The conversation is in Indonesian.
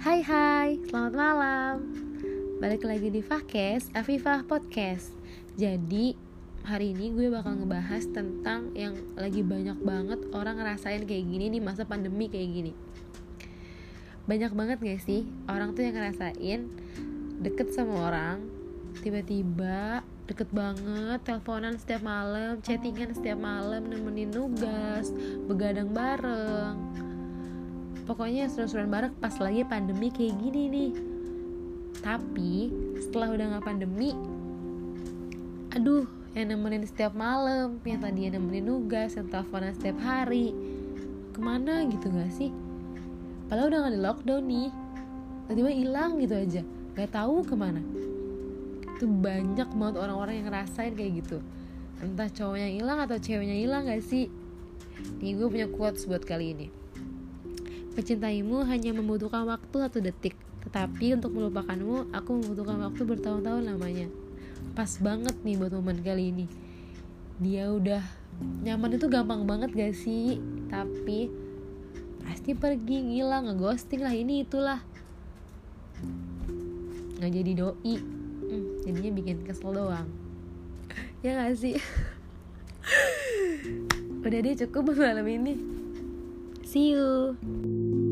Selamat malam. Balik lagi di Fakes Afifah Podcast. Jadi hari ini gue bakal ngebahas tentang yang lagi banyak banget orang ngerasain kayak gini di masa pandemi kayak gini. Banyak banget gak sih orang tuh yang ngerasain deket sama orang Tiba-tiba deket banget teleponan setiap malam chattingan setiap malam nemenin nugas begadang bareng pokoknya seru-seruan bareng pas lagi pandemi kayak gini nih. Tapi setelah udah nggak pandemi aduh yang nemenin setiap malam yang tadi yang nemenin nugas yang teleponan setiap hari ke mana gitu gak sih? Padahal udah gak di lockdown nih. Tiba-tiba hilang gitu aja gak tahu ke mana. Itu banyak banget orang-orang yang ngerasain kayak gitu. Entah cowoknya hilang atau ceweknya hilang gak sih? Nih gue punya quotes buat kali ini Mencintaimu hanya membutuhkan waktu satu detik, tetapi untuk melupakanmu, aku membutuhkan waktu bertahun-tahun lamanya. Pas banget nih buat momen kali ini. Dia udah nyaman itu gampang banget gak sih? Tapi pasti pergi, ngilang, ngeghosting lah ini itulah. Nggak jadi doi, hmm, jadinya bikin kesel doang. ya gak sih? Udah deh cukup malam ini. See you.